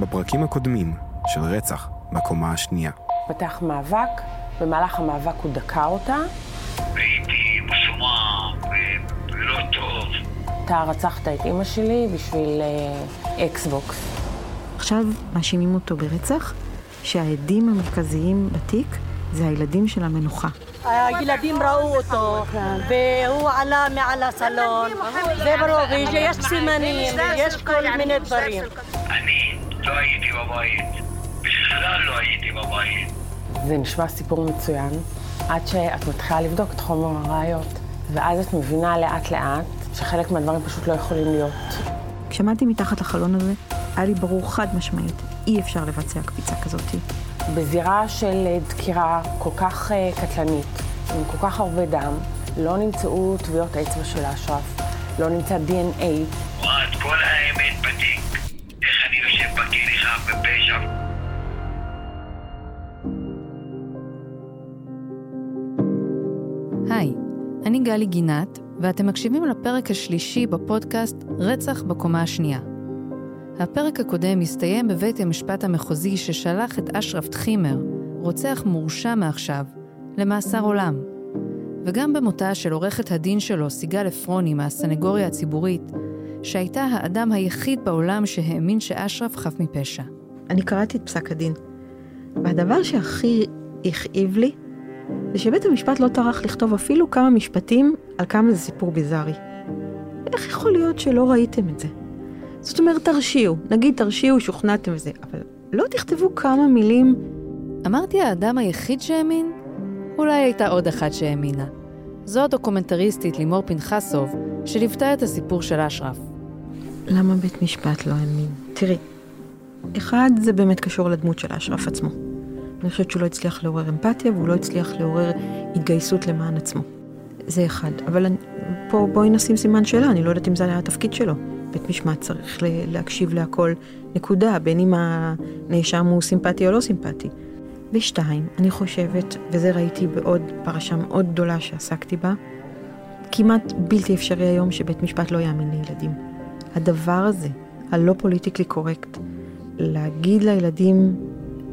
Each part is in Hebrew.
בפרקים הקודמים של רצח בקומה השנייה. פתח מאבק, במהלך המאבק הוא דקה אותה. הייתי מסומם ולא טוב. אתה רצחת את אימא שלי בשביל אה, אקסבוקס. עכשיו מאשימים אותו ברצח, שהעדים המרכזיים בתיק זה הילדים של המנוחה. הילדים ראו אותו, והוא עלה מעל הסלון, זה ברור, ויש סימנים, ויש כל מיני דברים. לא הייתי בבית, בכלל לא הייתי בבית. זה נשמע סיפור מצוין, עד שאת מתחילה לבדוק את חומר הראיות, ואז את מבינה לאט לאט שחלק מהדברים פשוט לא יכולים להיות. כשעמדתי מתחת לחלון הזה, היה לי ברור חד משמעית, אי אפשר לבצע קפיצה כזאת. בזירה של אה, דקירה כל כך אה, קטלנית, עם כל כך הרבה דם, לא נמצאו טביעות אצבע של אשרף, לא נמצא DNA. גלי גינת, ואתם מקשיבים לפרק השלישי בפודקאסט רצח בקומה השנייה. הפרק הקודם הסתיים בבית המשפט המחוזי ששלח את אשרף טחימר, רוצח מורשע מעכשיו, למאסר עולם. וגם במותה של עורכת הדין שלו, סיגל עפרוני, מהסנגוריה הציבורית, שהייתה האדם היחיד בעולם שהאמין שאשרף חף מפשע. אני קראתי את פסק הדין, והדבר שהכי הכאיב לי, זה שבית המשפט לא טרח לכתוב אפילו כמה משפטים על כמה זה סיפור ביזארי. איך יכול להיות שלא ראיתם את זה? זאת אומרת, תרשיעו. נגיד תרשיעו, שוכנעתם וזה, אבל לא תכתבו כמה מילים. אמרתי האדם היחיד שהאמין? אולי הייתה עוד אחת שהאמינה. זו הדוקומנטריסטית לימור פנחסוב, שליוותה את הסיפור של אשרף. למה בית משפט לא האמין? תראי, אחד, זה באמת קשור לדמות של אשרף עצמו. אני חושבת שהוא לא הצליח לעורר אמפתיה והוא לא הצליח לעורר התגייסות למען עצמו. זה אחד. אבל אני, פה בואי נשים סימן שאלה, אני לא יודעת אם זה היה התפקיד שלו. בית משפט צריך להקשיב להכל, נקודה, בין אם הנאשם הוא סימפטי או לא סימפטי. ושתיים, אני חושבת, וזה ראיתי בעוד פרשה מאוד גדולה שעסקתי בה, כמעט בלתי אפשרי היום שבית משפט לא יאמין לילדים. הדבר הזה, הלא פוליטיקלי קורקט, להגיד לילדים,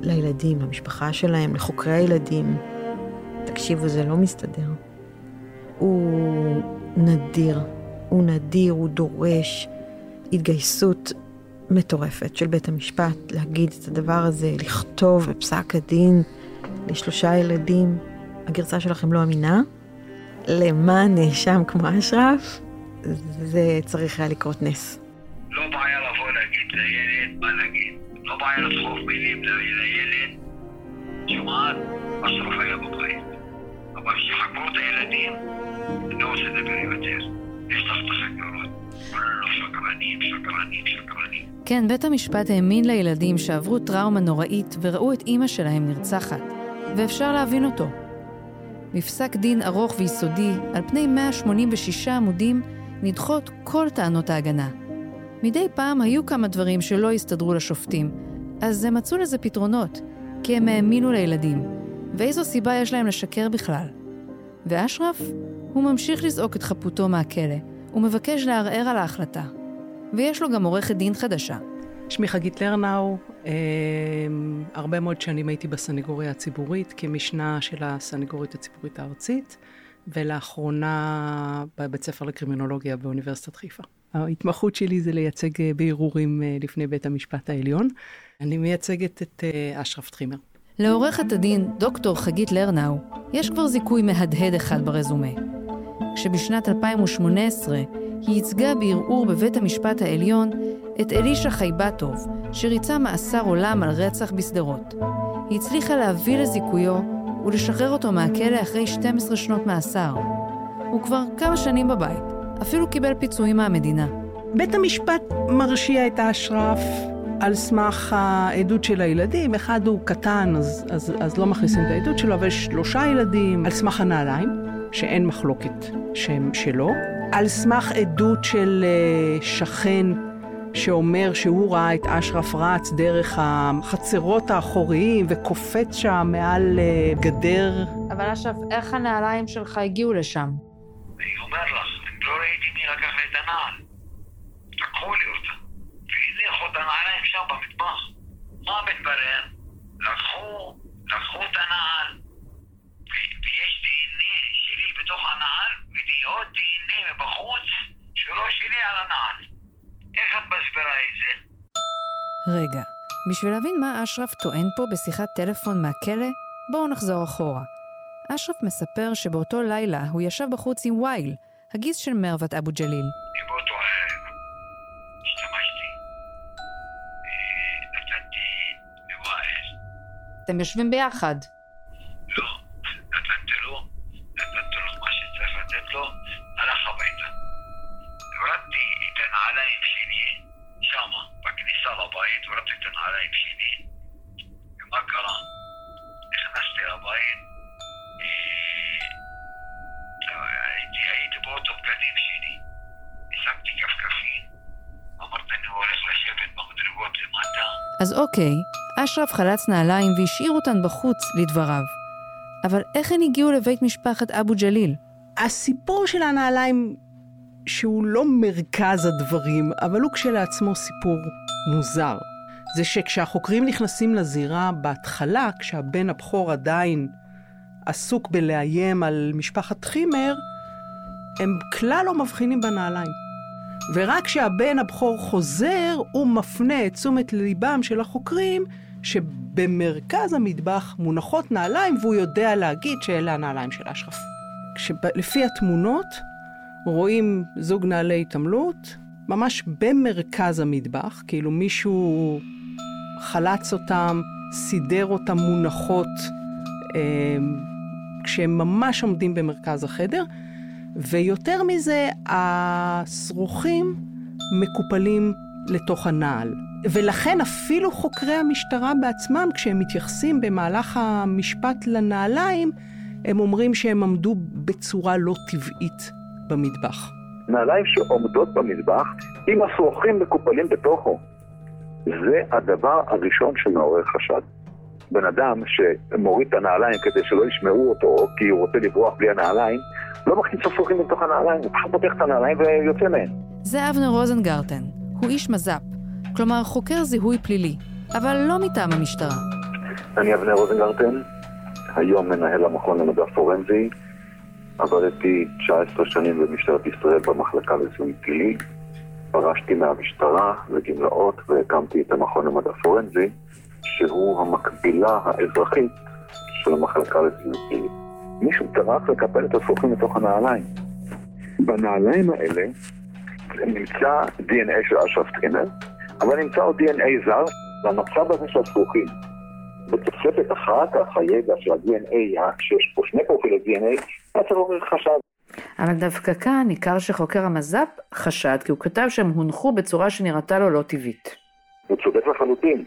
לילדים, למשפחה שלהם, לחוקרי הילדים, תקשיבו, זה לא מסתדר. הוא נדיר, הוא נדיר, הוא דורש התגייסות מטורפת של בית המשפט להגיד את הדבר הזה, לכתוב בפסק הדין לשלושה ילדים, הגרסה שלכם לא אמינה, למען נאשם כמו אשרף, זה צריך היה לקרות נס. לא בעיה לבוא להגיד לילד מה להגיד, לא לדחוף מילים לילד, שומעת, אשרף היה בבית. אבל כשחקרו את הילדים, אני לא רוצה לדבר יותר. יש לך את. שקרנים, שקרנים, שקרנים. כן, בית המשפט האמין לילדים שעברו טראומה נוראית וראו את אימא שלהם נרצחת, ואפשר להבין אותו. בפסק דין ארוך ויסודי, על פני 186 עמודים, נדחות כל טענות ההגנה. מדי פעם היו כמה דברים שלא הסתדרו לשופטים, אז הם מצאו לזה פתרונות, כי הם האמינו לילדים. ואיזו סיבה יש להם לשקר בכלל? ואשרף? הוא ממשיך לזעוק את חפותו מהכלא, ומבקש לערער על ההחלטה. ויש לו גם עורכת דין חדשה. שמי חגית לרנאו, אה, הרבה מאוד שנים הייתי בסנגוריה הציבורית, כמשנה של הסנגורית הציבורית הארצית, ולאחרונה בבית ספר לקרימינולוגיה באוניברסיטת חיפה. ההתמחות שלי זה לייצג אה, בערעורים אה, לפני בית המשפט העליון. אני מייצגת את אה, אשרף טחימר. לעורכת הדין דוקטור חגית לרנאו יש כבר זיכוי מהדהד אחד ברזומה. כשבשנת 2018 היא ייצגה בערעור בבית המשפט העליון את אלישע חייבטוב, שריצה מאסר עולם על רצח בשדרות. היא הצליחה להביא לזיכויו ולשחרר אותו מהכלא אחרי 12 שנות מאסר. הוא כבר כמה שנים בבית, אפילו קיבל פיצויים מהמדינה. בית המשפט מרשיע את האשרף על סמך העדות של הילדים. אחד הוא קטן, אז, אז, אז לא מכניסים את העדות שלו, אבל יש שלושה ילדים על סמך הנעליים, שאין מחלוקת שהם שלו. על סמך עדות של אה, שכן שאומר שהוא ראה את אשרף רץ דרך החצרות האחוריים וקופץ שם מעל אה, גדר. אבל אשרף, איך הנעליים שלך הגיעו לשם? אני אומר לך, לא ראיתי מי לקח את הנעל. לקחו לי אותה. והנה את הנעליים שם במטבח. מה מתברר? לקחו, לקחו את הנעל, ויש דנ"א שלי בתוך הנעל, ועוד דנ"א מבחוץ, שלא שלי על הנעל. איך את מסבירה את זה? רגע, בשביל להבין מה אשרף טוען פה בשיחת טלפון מהכלא, בואו נחזור אחורה. אשרף מספר שבאותו לילה הוא ישב בחוץ עם וייל, הגיס של מרוות אבו ג'ליל. באותו ערב השתמשתי, נתתי לווייל, אתם יושבים ביחד. אוקיי, אשרף חלץ נעליים והשאיר אותן בחוץ, לדבריו. אבל איך הן הגיעו לבית משפחת אבו ג'ליל? הסיפור של הנעליים, שהוא לא מרכז הדברים, אבל הוא כשלעצמו סיפור מוזר, זה שכשהחוקרים נכנסים לזירה בהתחלה, כשהבן הבכור עדיין עסוק בלאיים על משפחת חימר, הם כלל לא מבחינים בנעליים. ורק כשהבן הבכור חוזר, הוא מפנה את תשומת ליבם של החוקרים שבמרכז המטבח מונחות נעליים, והוא יודע להגיד שאלה הנעליים של אשרף. כשלפי התמונות רואים זוג נעלי התעמלות, ממש במרכז המטבח, כאילו מישהו חלץ אותם, סידר אותם מונחות, אה, כשהם ממש עומדים במרכז החדר, ויותר מזה, השרוכים מקופלים לתוך הנעל. ולכן אפילו חוקרי המשטרה בעצמם, כשהם מתייחסים במהלך המשפט לנעליים, הם אומרים שהם עמדו בצורה לא טבעית במטבח. נעליים שעומדות במטבח עם השרוכים מקופלים בתוכו. זה הדבר הראשון שמעורר חשד. בן אדם שמוריד את הנעליים כדי שלא ישמעו אותו, כי הוא רוצה לברוח בלי הנעליים, לא מכניס את השרוכים לתוך הנעליים, הוא פשוט פותח את הנעליים ויוצא מהן. זה אבנר רוזנגרטן, הוא איש מז"פ, כלומר חוקר זיהוי פלילי, אבל לא מטעם המשטרה. אני אבנר רוזנגרטן, היום מנהל המכון למדע פורנזי, עבדתי 19 שנים במשטרת ישראל במחלקה לזיהוי פלילי, פרשתי מהמשטרה לגמלאות והקמתי את המכון למדע פורנזי, שהוא המקבילה האזרחית של המחלקה לזיהוי פלילי. מישהו טרח לקפל את השרוכים לתוך הנעליים. בנעליים האלה נמצא DNA של אשרף טרינר, אבל נמצא עוד DNA זר במצב הזה של השרוכים. בתוספת אחר כך הידע של ה-DNA, כשיש פה שני פרופילי DNA, צריך לעורר חשד. אבל דווקא כאן ניכר שחוקר המז"פ חשד, כי הוא כתב שהם הונחו בצורה שנראתה לו לא טבעית. הוא צודק לחלוטין,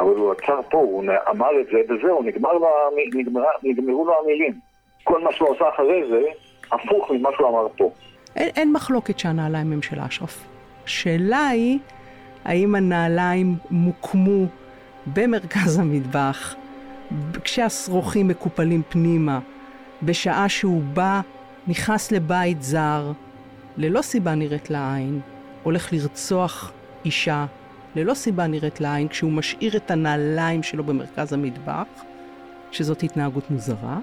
אבל הוא עצר פה, הוא אמר את זה וזהו, נגמר לו, המ- נגמרה, נגמרו לו המילים. כל מה שהוא עשה אחרי זה, הפוך ממה שהוא אמר פה. אין, אין מחלוקת שהנעליים הם של אשרף. השאלה היא, האם הנעליים מוקמו במרכז המטבח, כשהשרוכים מקופלים פנימה, בשעה שהוא בא, נכנס לבית זר, ללא סיבה נראית לעין, הולך לרצוח אישה, ללא סיבה נראית לעין, כשהוא משאיר את הנעליים שלו במרכז המטבח, שזאת התנהגות מוזרה,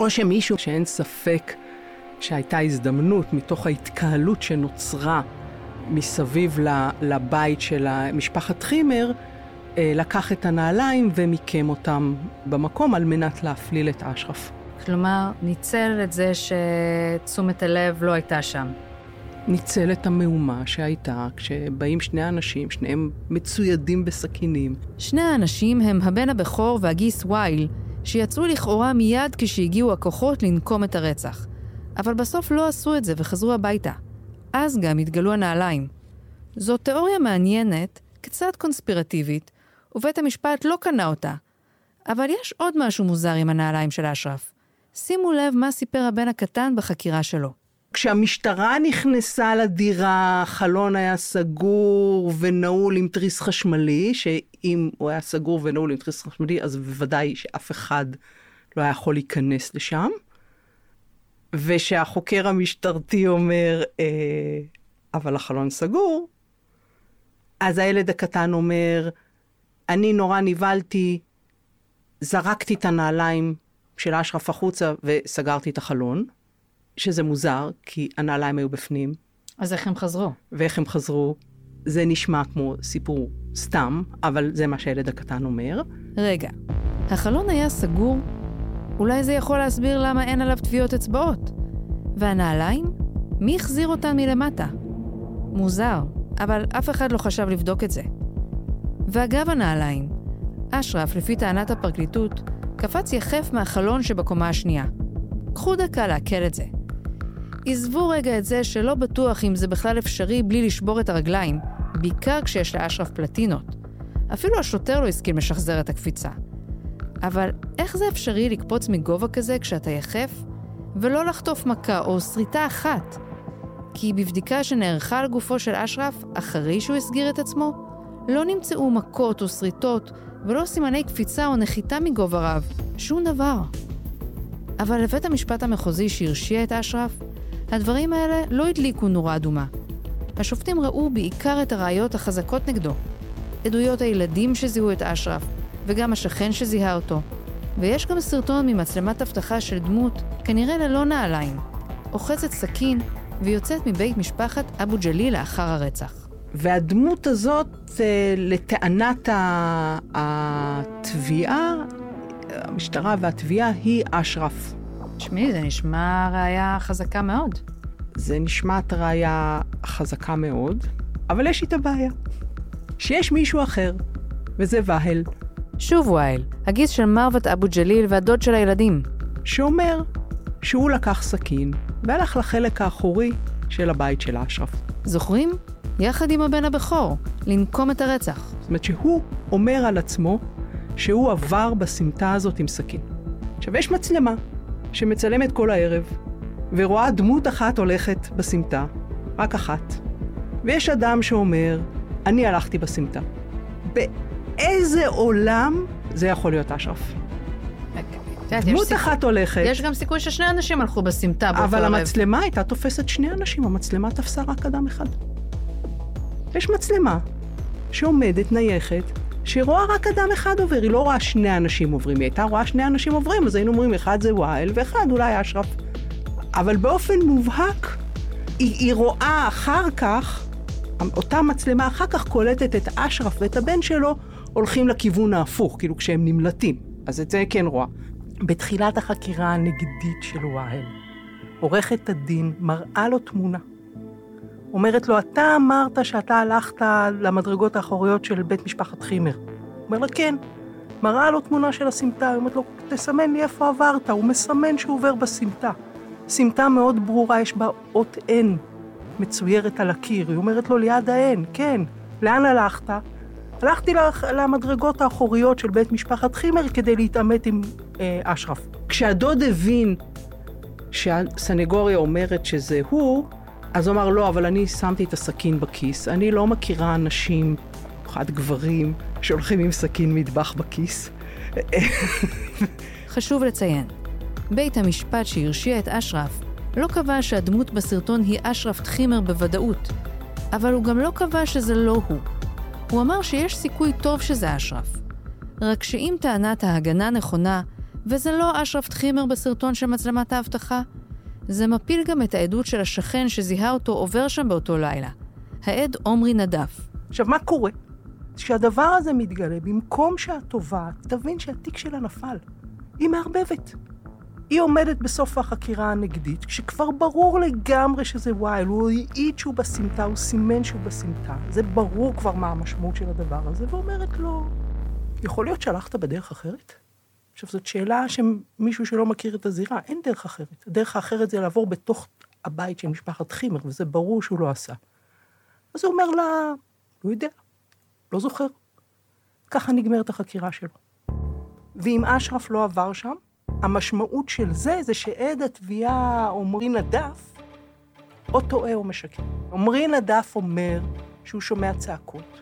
או שמישהו שאין ספק שהייתה הזדמנות מתוך ההתקהלות שנוצרה מסביב ל- לבית של משפחת חימר, אה, לקח את הנעליים ומיקם אותם במקום על מנת להפליל את אשרף. כלומר, ניצל את זה שתשומת הלב לא הייתה שם. ניצל את המהומה שהייתה כשבאים שני אנשים, שניהם מצוידים בסכינים. שני האנשים הם הבן הבכור והגיס וייל, שיצאו לכאורה מיד כשהגיעו הכוחות לנקום את הרצח. אבל בסוף לא עשו את זה וחזרו הביתה. אז גם התגלו הנעליים. זו תיאוריה מעניינת, קצת קונספירטיבית, ובית המשפט לא קנה אותה. אבל יש עוד משהו מוזר עם הנעליים של אשרף. שימו לב מה סיפר הבן הקטן בחקירה שלו. כשהמשטרה נכנסה לדירה, החלון היה סגור ונעול עם תריס חשמלי, שאם הוא היה סגור ונעול עם תריס חשמלי, אז בוודאי שאף אחד לא היה יכול להיכנס לשם. ושהחוקר המשטרתי אומר, אה, אבל החלון סגור, אז הילד הקטן אומר, אני נורא נבהלתי, זרקתי את הנעליים של אשרף החוצה וסגרתי את החלון, שזה מוזר, כי הנעליים היו בפנים, אז איך הם חזרו? ואיך הם חזרו. זה נשמע כמו סיפור סתם, אבל זה מה שהילד הקטן אומר. רגע, החלון היה סגור? אולי זה יכול להסביר למה אין עליו טביעות אצבעות. והנעליים? מי החזיר אותן מלמטה? מוזר, אבל אף אחד לא חשב לבדוק את זה. ואגב הנעליים, אשרף, לפי טענת הפרקליטות, קפץ יחף מהחלון שבקומה השנייה. קחו דקה לעכל את זה. עזבו רגע את זה שלא בטוח אם זה בכלל אפשרי בלי לשבור את הרגליים, בעיקר כשיש לאשרף פלטינות. אפילו השוטר לא השכיל משחזר את הקפיצה. אבל איך זה אפשרי לקפוץ מגובה כזה כשאתה יחף, ולא לחטוף מכה או שריטה אחת? כי בבדיקה שנערכה על גופו של אשרף, אחרי שהוא הסגיר את עצמו, לא נמצאו מכות או שריטות, ולא סימני קפיצה או נחיתה מגובה רב, שום דבר. אבל לבית המשפט המחוזי שהרשיע את אשרף, הדברים האלה לא הדליקו נורה אדומה. השופטים ראו בעיקר את הראיות החזקות נגדו. עדויות הילדים שזיהו את אשרף, וגם השכן שזיהה אותו. ויש גם סרטון ממצלמת אבטחה של דמות, כנראה ללא נעליים, אוחזת סכין ויוצאת מבית משפחת אבו ג'ליל לאחר הרצח. והדמות הזאת, אה, לטענת התביעה, המשטרה והתביעה, היא אשרף. תשמעי, זה נשמע ראייה חזקה מאוד. זה נשמעת ראייה חזקה מאוד, אבל יש איתה בעיה. שיש מישהו אחר, וזה ואהל, שוב וייל, הגיס של מרוות אבו ג'ליל והדוד של הילדים. שאומר שהוא לקח סכין והלך לחלק האחורי של הבית של אשרף. זוכרים? יחד עם הבן הבכור, לנקום את הרצח. זאת אומרת שהוא אומר על עצמו שהוא עבר בסמטה הזאת עם סכין. עכשיו, יש מצלמה שמצלמת כל הערב, ורואה דמות אחת הולכת בסמטה, רק אחת, ויש אדם שאומר, אני הלכתי בסמטה. באיזה עולם זה יכול להיות אשרף? דמות אחת הולכת, יש גם סיכוי ששני אנשים הלכו בסמטה באותו אבל. המצלמה הייתה תופסת שני אנשים, המצלמה תפסה רק אדם אחד. יש מצלמה שעומדת נייחת, שרואה רק אדם אחד עובר, היא לא רואה שני אנשים עוברים, היא הייתה רואה שני אנשים עוברים, אז היינו אומרים, אחד זה וואל ואחד אולי אשרף. אבל באופן מובהק, היא, היא רואה אחר כך, אותה מצלמה אחר כך קולטת את אשרף ואת הבן שלו הולכים לכיוון ההפוך, כאילו כשהם נמלטים. אז את זה כן רואה. בתחילת החקירה הנגדית של וואהל, עורכת הדין מראה לו תמונה. אומרת לו, אתה אמרת שאתה הלכת למדרגות האחוריות של בית משפחת חימר. אומר לה, כן. מראה לו תמונה של הסמטה, אומרת לו, תסמן לי איפה עברת. הוא מסמן שהוא עובר בסמטה. סמטה מאוד ברורה, יש בה אות N מצוירת על הקיר. היא אומרת לו, ליד ה-N, כן. לאן הלכת? הלכתי למדרגות האחוריות של בית משפחת חימר כדי להתעמת עם אה, אשרף. כשהדוד הבין שהסנגוריה אומרת שזה הוא, אז הוא אמר, לא, אבל אני שמתי את הסכין בכיס. אני לא מכירה אנשים, במיוחד גברים, שהולכים עם סכין מטבח בכיס. חשוב לציין, בית המשפט שהרשיע את אשרף לא קבע שהדמות בסרטון היא אשרף תחימר בוודאות, אבל הוא גם לא קבע שזה לא הוא. הוא אמר שיש סיכוי טוב שזה אשרף. רק שאם טענת ההגנה נכונה, וזה לא אשרף תחימר בסרטון של מצלמת האבטחה, זה מפיל גם את העדות של השכן שזיהה אותו עובר שם באותו לילה, העד עומרי נדף. עכשיו, מה קורה? כשהדבר הזה מתגלה, במקום שהתובעת תבין שהתיק שלה נפל, היא מערבבת. היא עומדת בסוף החקירה הנגדית, כשכבר ברור לגמרי שזה וייל, הוא העיד שהוא בסמטה, הוא סימן שהוא בסמטה. זה ברור כבר מה המשמעות של הדבר הזה, ואומרת לו, יכול להיות שהלכת בדרך אחרת? עכשיו, זאת שאלה שמישהו שלא מכיר את הזירה, אין דרך אחרת. הדרך האחרת זה לעבור בתוך הבית של משפחת חימר, וזה ברור שהוא לא עשה. אז הוא אומר לה, לא יודע, לא זוכר. ככה נגמרת החקירה שלו. ואם אשרף לא עבר שם, המשמעות של זה, זה שעד התביעה עמרי נדף, או טועה או משקר. עמרי נדף אומר שהוא שומע צעקות,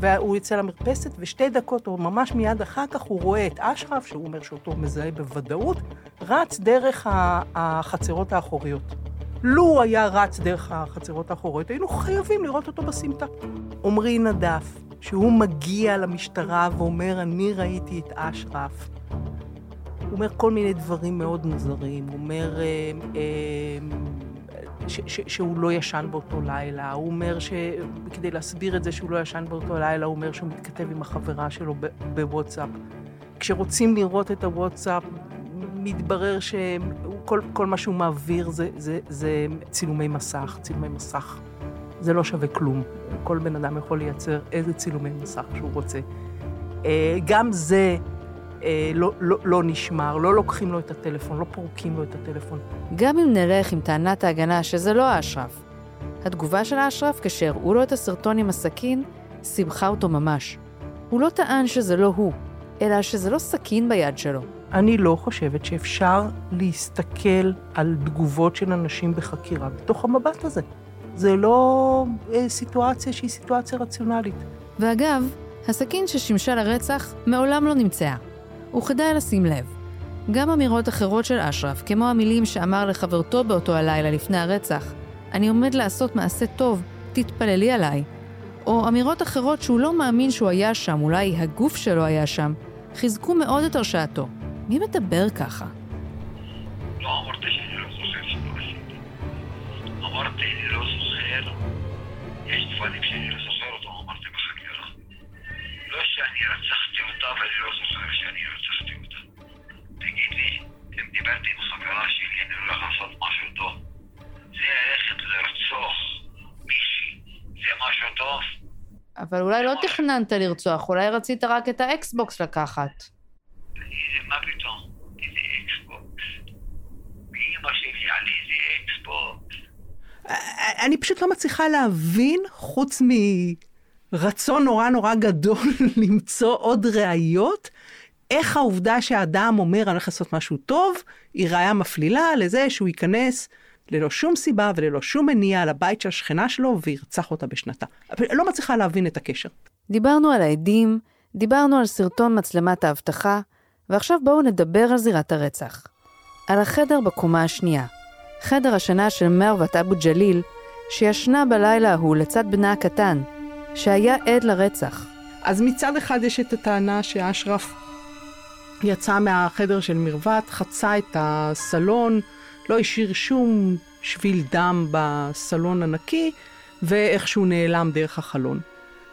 והוא יוצא למרפסת, ושתי דקות, או ממש מיד אחר כך, הוא רואה את אשרף, שהוא אומר שאותו מזהה בוודאות, רץ דרך החצרות האחוריות. לו הוא היה רץ דרך החצרות האחוריות, היינו חייבים לראות אותו בסמטה. עמרי נדף, שהוא מגיע למשטרה ואומר, אני ראיתי את אשרף. הוא אומר כל מיני דברים מאוד מוזרים. הוא אומר אה, אה, ש, ש, שהוא לא ישן באותו לילה. הוא אומר שכדי להסביר את זה שהוא לא ישן באותו לילה, הוא אומר שהוא מתכתב עם החברה שלו בוואטסאפ. כשרוצים לראות את הוואטסאפ, מתברר שכל מה שהוא מעביר זה, זה, זה צילומי מסך, צילומי מסך. זה לא שווה כלום. כל בן אדם יכול לייצר איזה צילומי מסך שהוא רוצה. אה, גם זה לא, לא, לא נשמר, לא לוקחים לו את הטלפון, לא פורקים לו את הטלפון. גם אם נלך עם טענת ההגנה שזה לא האשרף, התגובה של האשרף כשהראו לו את הסרטון עם הסכין, סיבכה אותו ממש. הוא לא טען שזה לא הוא, אלא שזה לא סכין ביד שלו. אני לא חושבת שאפשר להסתכל על תגובות של אנשים בחקירה בתוך המבט הזה. זה לא אה, סיטואציה שהיא סיטואציה רציונלית. ואגב, הסכין ששימשה לרצח מעולם לא נמצאה. וכדאי לשים לב. גם אמירות אחרות של אשרף, כמו המילים שאמר לחברתו באותו הלילה לפני הרצח, אני עומד לעשות מעשה טוב, תתפללי עליי, או אמירות אחרות שהוא לא מאמין שהוא היה שם, אולי הגוף שלו היה שם, חיזקו מאוד את הרשעתו. מי מדבר ככה? לא אמרתי דיברתי עם חברה שלי, אני הולך לעשות משהו טוב. זה ללכת לרצוח מישהי, זה משהו טוב? אבל אולי לא תכננת לרצוח, אולי רצית רק את ה Xbox לקחת. מה פתאום? איזה Xbox? מאמא שלי על איזה Xbox? אני פשוט לא מצליחה להבין, חוץ מרצון נורא נורא גדול למצוא עוד ראיות, איך העובדה שהאדם אומר, אני הולך לעשות משהו טוב, היא ראיה מפלילה לזה שהוא ייכנס ללא שום סיבה וללא שום מניע לבית של השכנה שלו וירצח אותה בשנתה. לא מצליחה להבין את הקשר. דיברנו על העדים, דיברנו על סרטון מצלמת האבטחה, ועכשיו בואו נדבר על זירת הרצח. על החדר בקומה השנייה, חדר השינה של מרוות אבו ג'ליל, שישנה בלילה ההוא לצד בנה הקטן, שהיה עד לרצח. אז מצד אחד יש את הטענה שאשרף יצא מהחדר של מרוות, חצה את הסלון, לא השאיר שום שביל דם בסלון הנקי, ואיכשהו נעלם דרך החלון.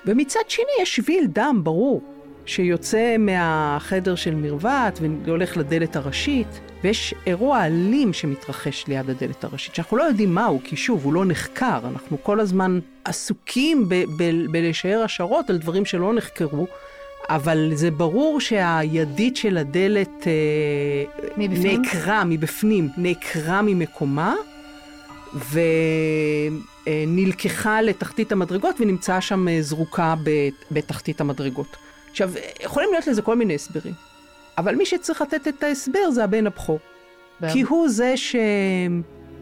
ומצד שני יש שביל דם, ברור, שיוצא מהחדר של מרוות והולך לדלת הראשית, ויש אירוע אלים שמתרחש ליד הדלת הראשית, שאנחנו לא יודעים מהו, כי שוב, הוא לא נחקר, אנחנו כל הזמן עסוקים בלשער השערות על דברים שלא נחקרו. אבל זה ברור שהידית של הדלת אה, מבפנים? נעקרה מבפנים, נעקרה ממקומה, ונלקחה לתחתית המדרגות ונמצאה שם אה, זרוקה בתחתית המדרגות. עכשיו, יכולים להיות לזה כל מיני הסברים, אבל מי שצריך לתת את ההסבר זה הבן הבכור. כי הוא זה ש...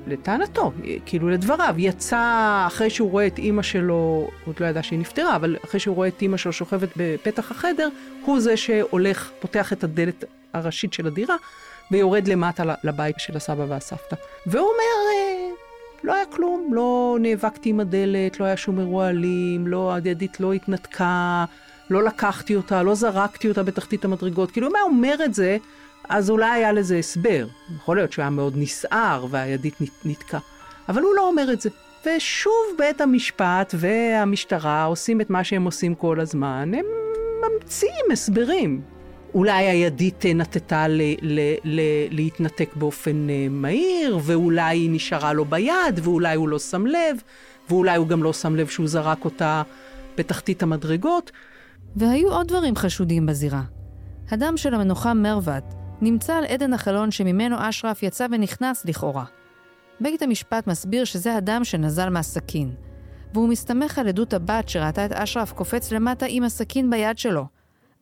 לטענתו, כאילו לדבריו, יצא אחרי שהוא רואה את אימא שלו, הוא עוד לא ידע שהיא נפטרה, אבל אחרי שהוא רואה את אימא שלו שוכבת בפתח החדר, הוא זה שהולך, פותח את הדלת הראשית של הדירה, ויורד למטה לבית של הסבא והסבתא. והוא אומר, אה, לא היה כלום, לא נאבקתי עם הדלת, לא היה שום אירוע אלים, לא, הידית לא התנתקה, לא לקחתי אותה, לא זרקתי אותה בתחתית המדרגות. כאילו, היה אומר את זה, אז אולי היה לזה הסבר. יכול להיות שהוא היה מאוד נסער והידית נתקע. אבל הוא לא אומר את זה. ושוב בית המשפט והמשטרה עושים את מה שהם עושים כל הזמן, הם ממציאים הסברים. אולי הידית נטטה ל- ל- ל- להתנתק באופן אה, מהיר, ואולי היא נשארה לו ביד, ואולי הוא לא שם לב, ואולי הוא גם לא שם לב שהוא זרק אותה בתחתית המדרגות. והיו עוד דברים חשודים בזירה. הדם של המנוחה מרוות נמצא על עדן החלון שממנו אשרף יצא ונכנס לכאורה. בית המשפט מסביר שזה הדם שנזל מהסכין, והוא מסתמך על עדות הבת שראתה את אשרף קופץ למטה עם הסכין ביד שלו.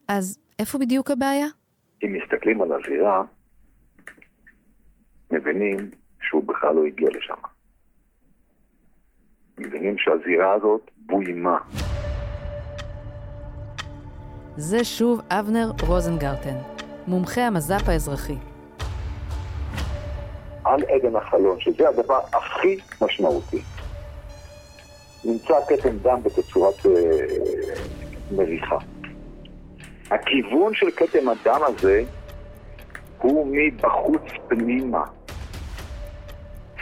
אז איפה בדיוק הבעיה? אם מסתכלים על הזירה, מבינים שהוא בכלל לא הגיע לשם. מבינים שהזירה הזאת בוימה. זה שוב אבנר רוזנגרטן, מומחה המז"פ האזרחי. על עדן החלון, שזה הדבר הכי משמעותי. נמצא כתם דם בתצורת אה, מריחה. הכיוון של כתם הדם הזה הוא מבחוץ פנימה.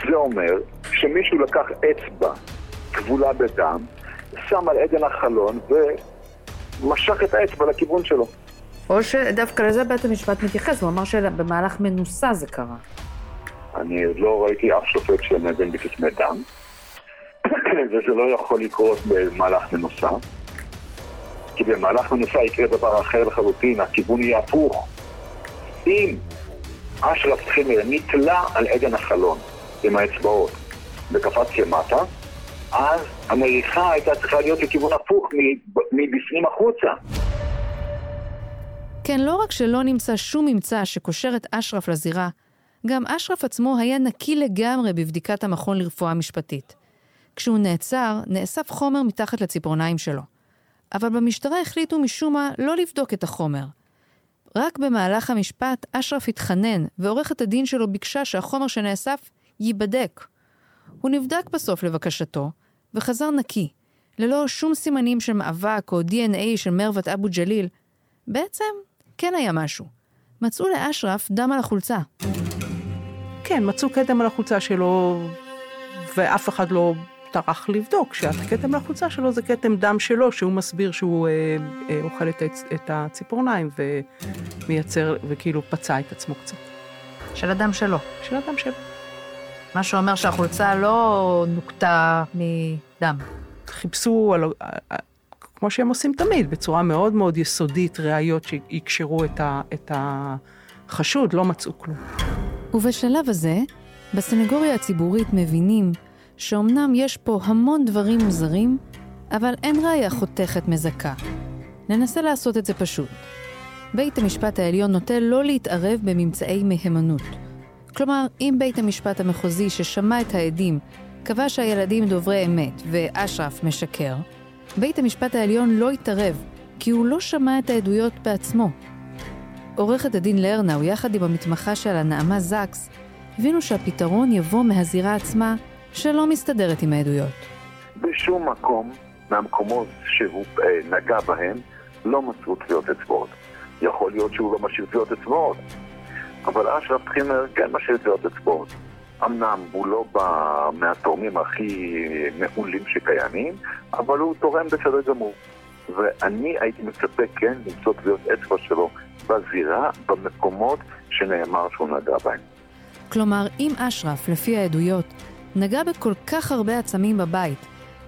זה אומר שמישהו לקח אצבע כבולה בדם, שם על עדן החלון ומשך את האצבע לכיוון שלו. או שדווקא לזה בית המשפט מתייחס, הוא אמר שבמהלך מנוסה זה קרה. אני עוד לא ראיתי אף שופט שמבין בכתמי דם, וזה לא יכול לקרות במהלך מנוסה. כי במהלך מנוסה יקרה דבר אחר לחלוטין, הכיוון יהיה הפוך. אם אשרף טחימר נתלה על עדן החלון עם האצבעות וקפץ למטה, אז המריחה הייתה צריכה להיות לכיוון הפוך מבפנים החוצה. כן, לא רק שלא נמצא שום ממצא שקושר את אשרף לזירה, גם אשרף עצמו היה נקי לגמרי בבדיקת המכון לרפואה משפטית. כשהוא נעצר, נאסף חומר מתחת לציפורניים שלו. אבל במשטרה החליטו משום מה לא לבדוק את החומר. רק במהלך המשפט אשרף התחנן, ועורכת הדין שלו ביקשה שהחומר שנאסף ייבדק. הוא נבדק בסוף לבקשתו, וחזר נקי, ללא שום סימנים של מאבק או DNA של מרוות אבו ג'ליל. בעצם, כן היה משהו. מצאו לאשרף דם על החולצה. כן, מצאו כתם על החולצה שלו, ואף אחד לא טרח לבדוק שהכתם על החולצה שלו זה כתם דם שלו, שהוא מסביר שהוא אה, אה, אוכל את, את הציפורניים ומייצר, וכאילו פצע את עצמו קצת. של הדם שלו. של הדם שלו. מה שאומר שהחולצה לא נוקטה מדם. חיפשו, על, כמו שהם עושים תמיד, בצורה מאוד מאוד יסודית, ראיות שיקשרו את, ה, את החשוד, לא מצאו כלום. ובשלב הזה, בסנגוריה הציבורית מבינים שאומנם יש פה המון דברים מוזרים, אבל אין ראיה חותכת מזכה. ננסה לעשות את זה פשוט. בית המשפט העליון נוטה לא להתערב בממצאי מהימנות. כלומר, אם בית המשפט המחוזי ששמע את העדים קבע שהילדים דוברי אמת ואשרף משקר, בית המשפט העליון לא התערב, כי הוא לא שמע את העדויות בעצמו. עורכת הדין לרנאו, יחד עם המתמחה שלה, נעמה זקס, הבינו שהפתרון יבוא מהזירה עצמה, שלא מסתדרת עם העדויות. בשום מקום מהמקומות שהוא אה, נגע בהם לא מצאו טביעות אצבעות. יכול להיות שהוא לא משאיר טביעות אצבעות, אבל אשרף טחימר כן משאיר טביעות אצבעות. אמנם הוא לא בא מהתורמים הכי מעולים שקיימים, אבל הוא תורם בסדר גמור. ואני הייתי מצפה כן למצוא טביעות אצבע שלו בזירה, במקומות שנאמר שהוא נגע בהם. כלומר, אם אשרף, לפי העדויות, נגע בכל כך הרבה עצמים בבית,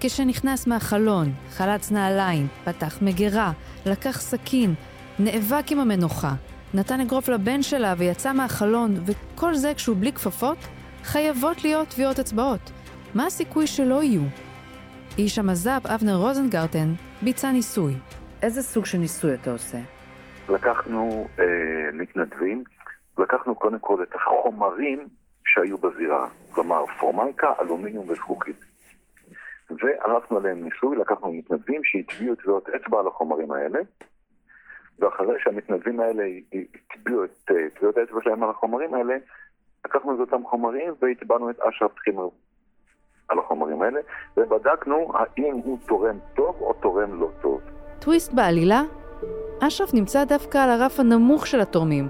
כשנכנס מהחלון, חלץ נעליים, פתח מגירה, לקח סכין, נאבק עם המנוחה, נתן אגרוף לבן שלה ויצא מהחלון, וכל זה כשהוא בלי כפפות, חייבות להיות טביעות אצבעות. מה הסיכוי שלא יהיו? איש המז"פ אבנר רוזנגרטן ביצע ניסוי. איזה סוג של ניסוי אתה עושה? לקחנו אה, מתנדבים, לקחנו קודם כל את החומרים שהיו בזירה, כלומר פורמלקה, אלומיניום וזכוכית. וערכנו עליהם ניסוי, לקחנו מתנדבים שהטביעו טביעות אצבע על החומרים האלה, ואחרי שהמתנדבים האלה הטביעו את אה, טביעות האצבע שלהם על החומרים האלה, לקחנו את אותם חומרים והטבענו את אשרף טחימר על החומרים האלה, ובדקנו האם הוא תורם טוב או תורם לא טוב. טוויסט בעלילה? אשרף נמצא דווקא על הרף הנמוך של התורמים.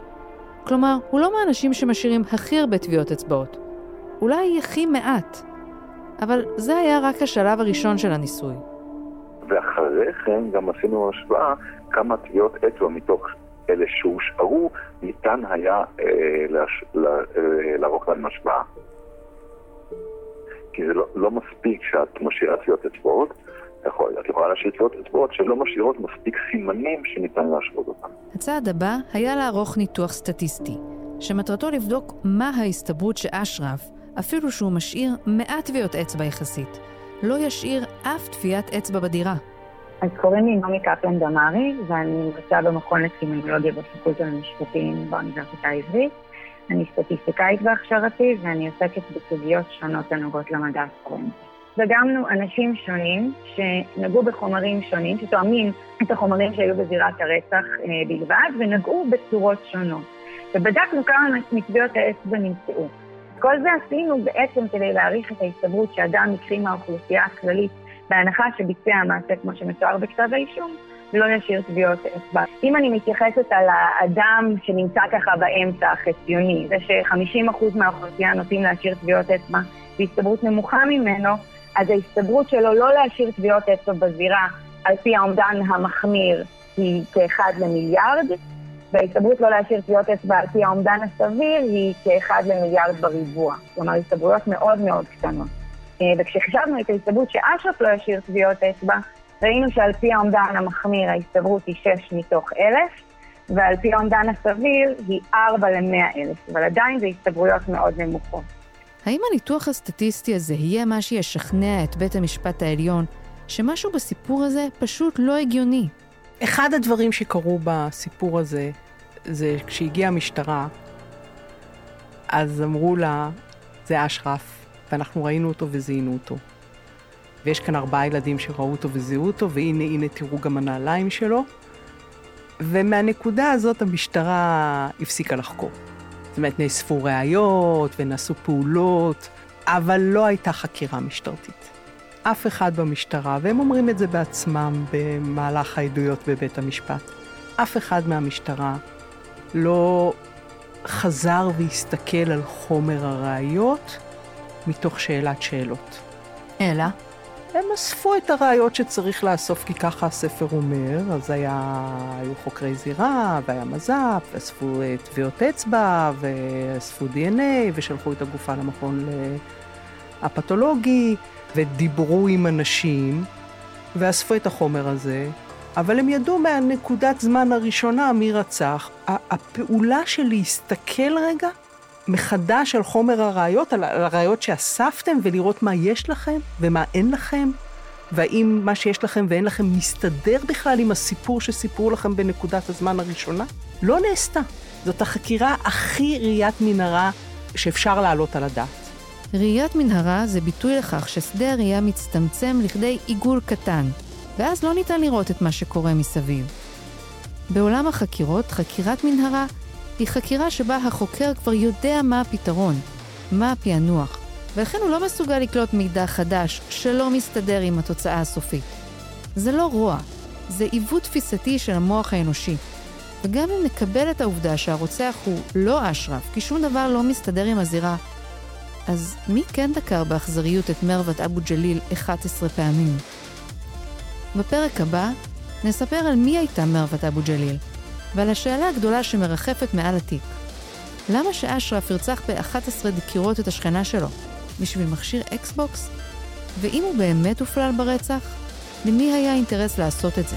כלומר, הוא לא מהאנשים שמשאירים הכי הרבה טביעות אצבעות. אולי הכי מעט. אבל זה היה רק השלב הראשון של הניסוי. ואחרי כן גם עשינו השוואה כמה טביעות אצבע מתוך אלה שהושארו, ניתן היה אה, אה, לערוך להם השוואה. כי זה לא, לא מספיק שאת משאירה טביעות אצבעות, יכול, את יכולה להשאיר טביעות אצבעות שלא משאירות מספיק סימנים שניתן להשוות אותם. הצעד הבא היה לערוך ניתוח סטטיסטי, שמטרתו לבדוק מה ההסתברות שאשרף, אפילו שהוא משאיר מעט טביעות אצבע יחסית, לא ישאיר אף טביעת אצבע בדירה. אז קוראים לי נעמי קפלן דמארי, ואני מרצה במכון לקרימינולוגיה בפקולטה למשפטים באוניברסיטה העברית. אני סטטיסטיקאית בהכשרתי, ואני עוסקת בסוגיות שונות הנוגעות למדע הפורנזי. דגמנו אנשים שונים שנגעו בחומרים שונים, שתואמים את החומרים שהיו בזירת הרצח אה, בלבד, ונגעו בצורות שונות. ובדקנו כמה מטביעות האצבע נמצאו. כל זה עשינו בעצם כדי להעריך את ההסתברות שאדם יקחי מהאוכלוסייה הכללית בהנחה שביצע המעשה כמו שמתואר בכתב האישום, לא ישאיר טביעות אצבע. אם אני מתייחסת על האדם שנמצא ככה באמצע החציוני, זה ש-50% מהאוכלוסייה נוטים להשאיר טביעות אצבע והסתברות נמוכה ממנו, אז ההסתברות שלו לא להשאיר טביעות אצבע בזירה על פי האומדן המחמיר היא כאחד למיליארד, וההסתברות לא להשאיר טביעות אצבע על פי האומדן הסביר היא כאחד למיליארד בריבוע. כלומר, הסתברויות מאוד מאוד קטנות. אה, וכשחישבנו את ההסתברות שאשרף לא ישאיר טביעות אצבע, ראינו שעל פי האומדן המחמיר ההסתברות היא 6 מתוך 1,000, ועל פי האומדן הסביר היא 4 ל-100 אלף, אבל עדיין זה הסתברויות מאוד נמוכות. האם הניתוח הסטטיסטי הזה יהיה מה שישכנע את בית המשפט העליון שמשהו בסיפור הזה פשוט לא הגיוני? אחד הדברים שקרו בסיפור הזה, זה כשהגיעה המשטרה, אז אמרו לה, זה אשרף, ואנחנו ראינו אותו וזיהינו אותו. ויש כאן ארבעה ילדים שראו אותו וזיהו אותו, והנה, הנה, תראו גם הנעליים שלו. ומהנקודה הזאת המשטרה הפסיקה לחקור. זאת אומרת, נאספו ראיות ונעשו פעולות, אבל לא הייתה חקירה משטרתית. אף אחד במשטרה, והם אומרים את זה בעצמם במהלך העדויות בבית המשפט, אף אחד מהמשטרה לא חזר והסתכל על חומר הראיות מתוך שאלת שאלות. אלא? הם אספו את הראיות שצריך לאסוף, כי ככה הספר אומר, אז היה, היו חוקרי זירה, והיה מז"פ, ואספו אה, טביעות אצבע, ואספו DNA, ושלחו את הגופה למכון הפתולוגי, ודיברו עם אנשים, ואספו את החומר הזה, אבל הם ידעו מהנקודת זמן הראשונה מי רצח. הפעולה של להסתכל רגע מחדש על חומר הראיות, על הראיות שאספתם, ולראות מה יש לכם ומה אין לכם, והאם מה שיש לכם ואין לכם מסתדר בכלל עם הסיפור שסיפרו לכם בנקודת הזמן הראשונה, לא נעשתה. זאת החקירה הכי ראיית מנהרה שאפשר להעלות על הדעת. ראיית מנהרה זה ביטוי לכך ששדה הראייה מצטמצם לכדי עיגול קטן, ואז לא ניתן לראות את מה שקורה מסביב. בעולם החקירות, חקירת מנהרה היא חקירה שבה החוקר כבר יודע מה הפתרון, מה הפענוח, ולכן הוא לא מסוגל לקלוט מידע חדש שלא מסתדר עם התוצאה הסופית. זה לא רוע, זה עיוות תפיסתי של המוח האנושי. וגם אם נקבל את העובדה שהרוצח הוא לא אשרף, כי שום דבר לא מסתדר עם הזירה, אז מי כן דקר באכזריות את מרוות אבו ג'ליל 11 פעמים? בפרק הבא נספר על מי הייתה מרוות אבו ג'ליל, ועל השאלה הגדולה שמרחפת מעל התיק. למה שאשרף ירצח ב-11 דקירות את השכנה שלו? בשביל מכשיר אקסבוקס? ואם הוא באמת הופלל ברצח, למי היה אינטרס לעשות את זה?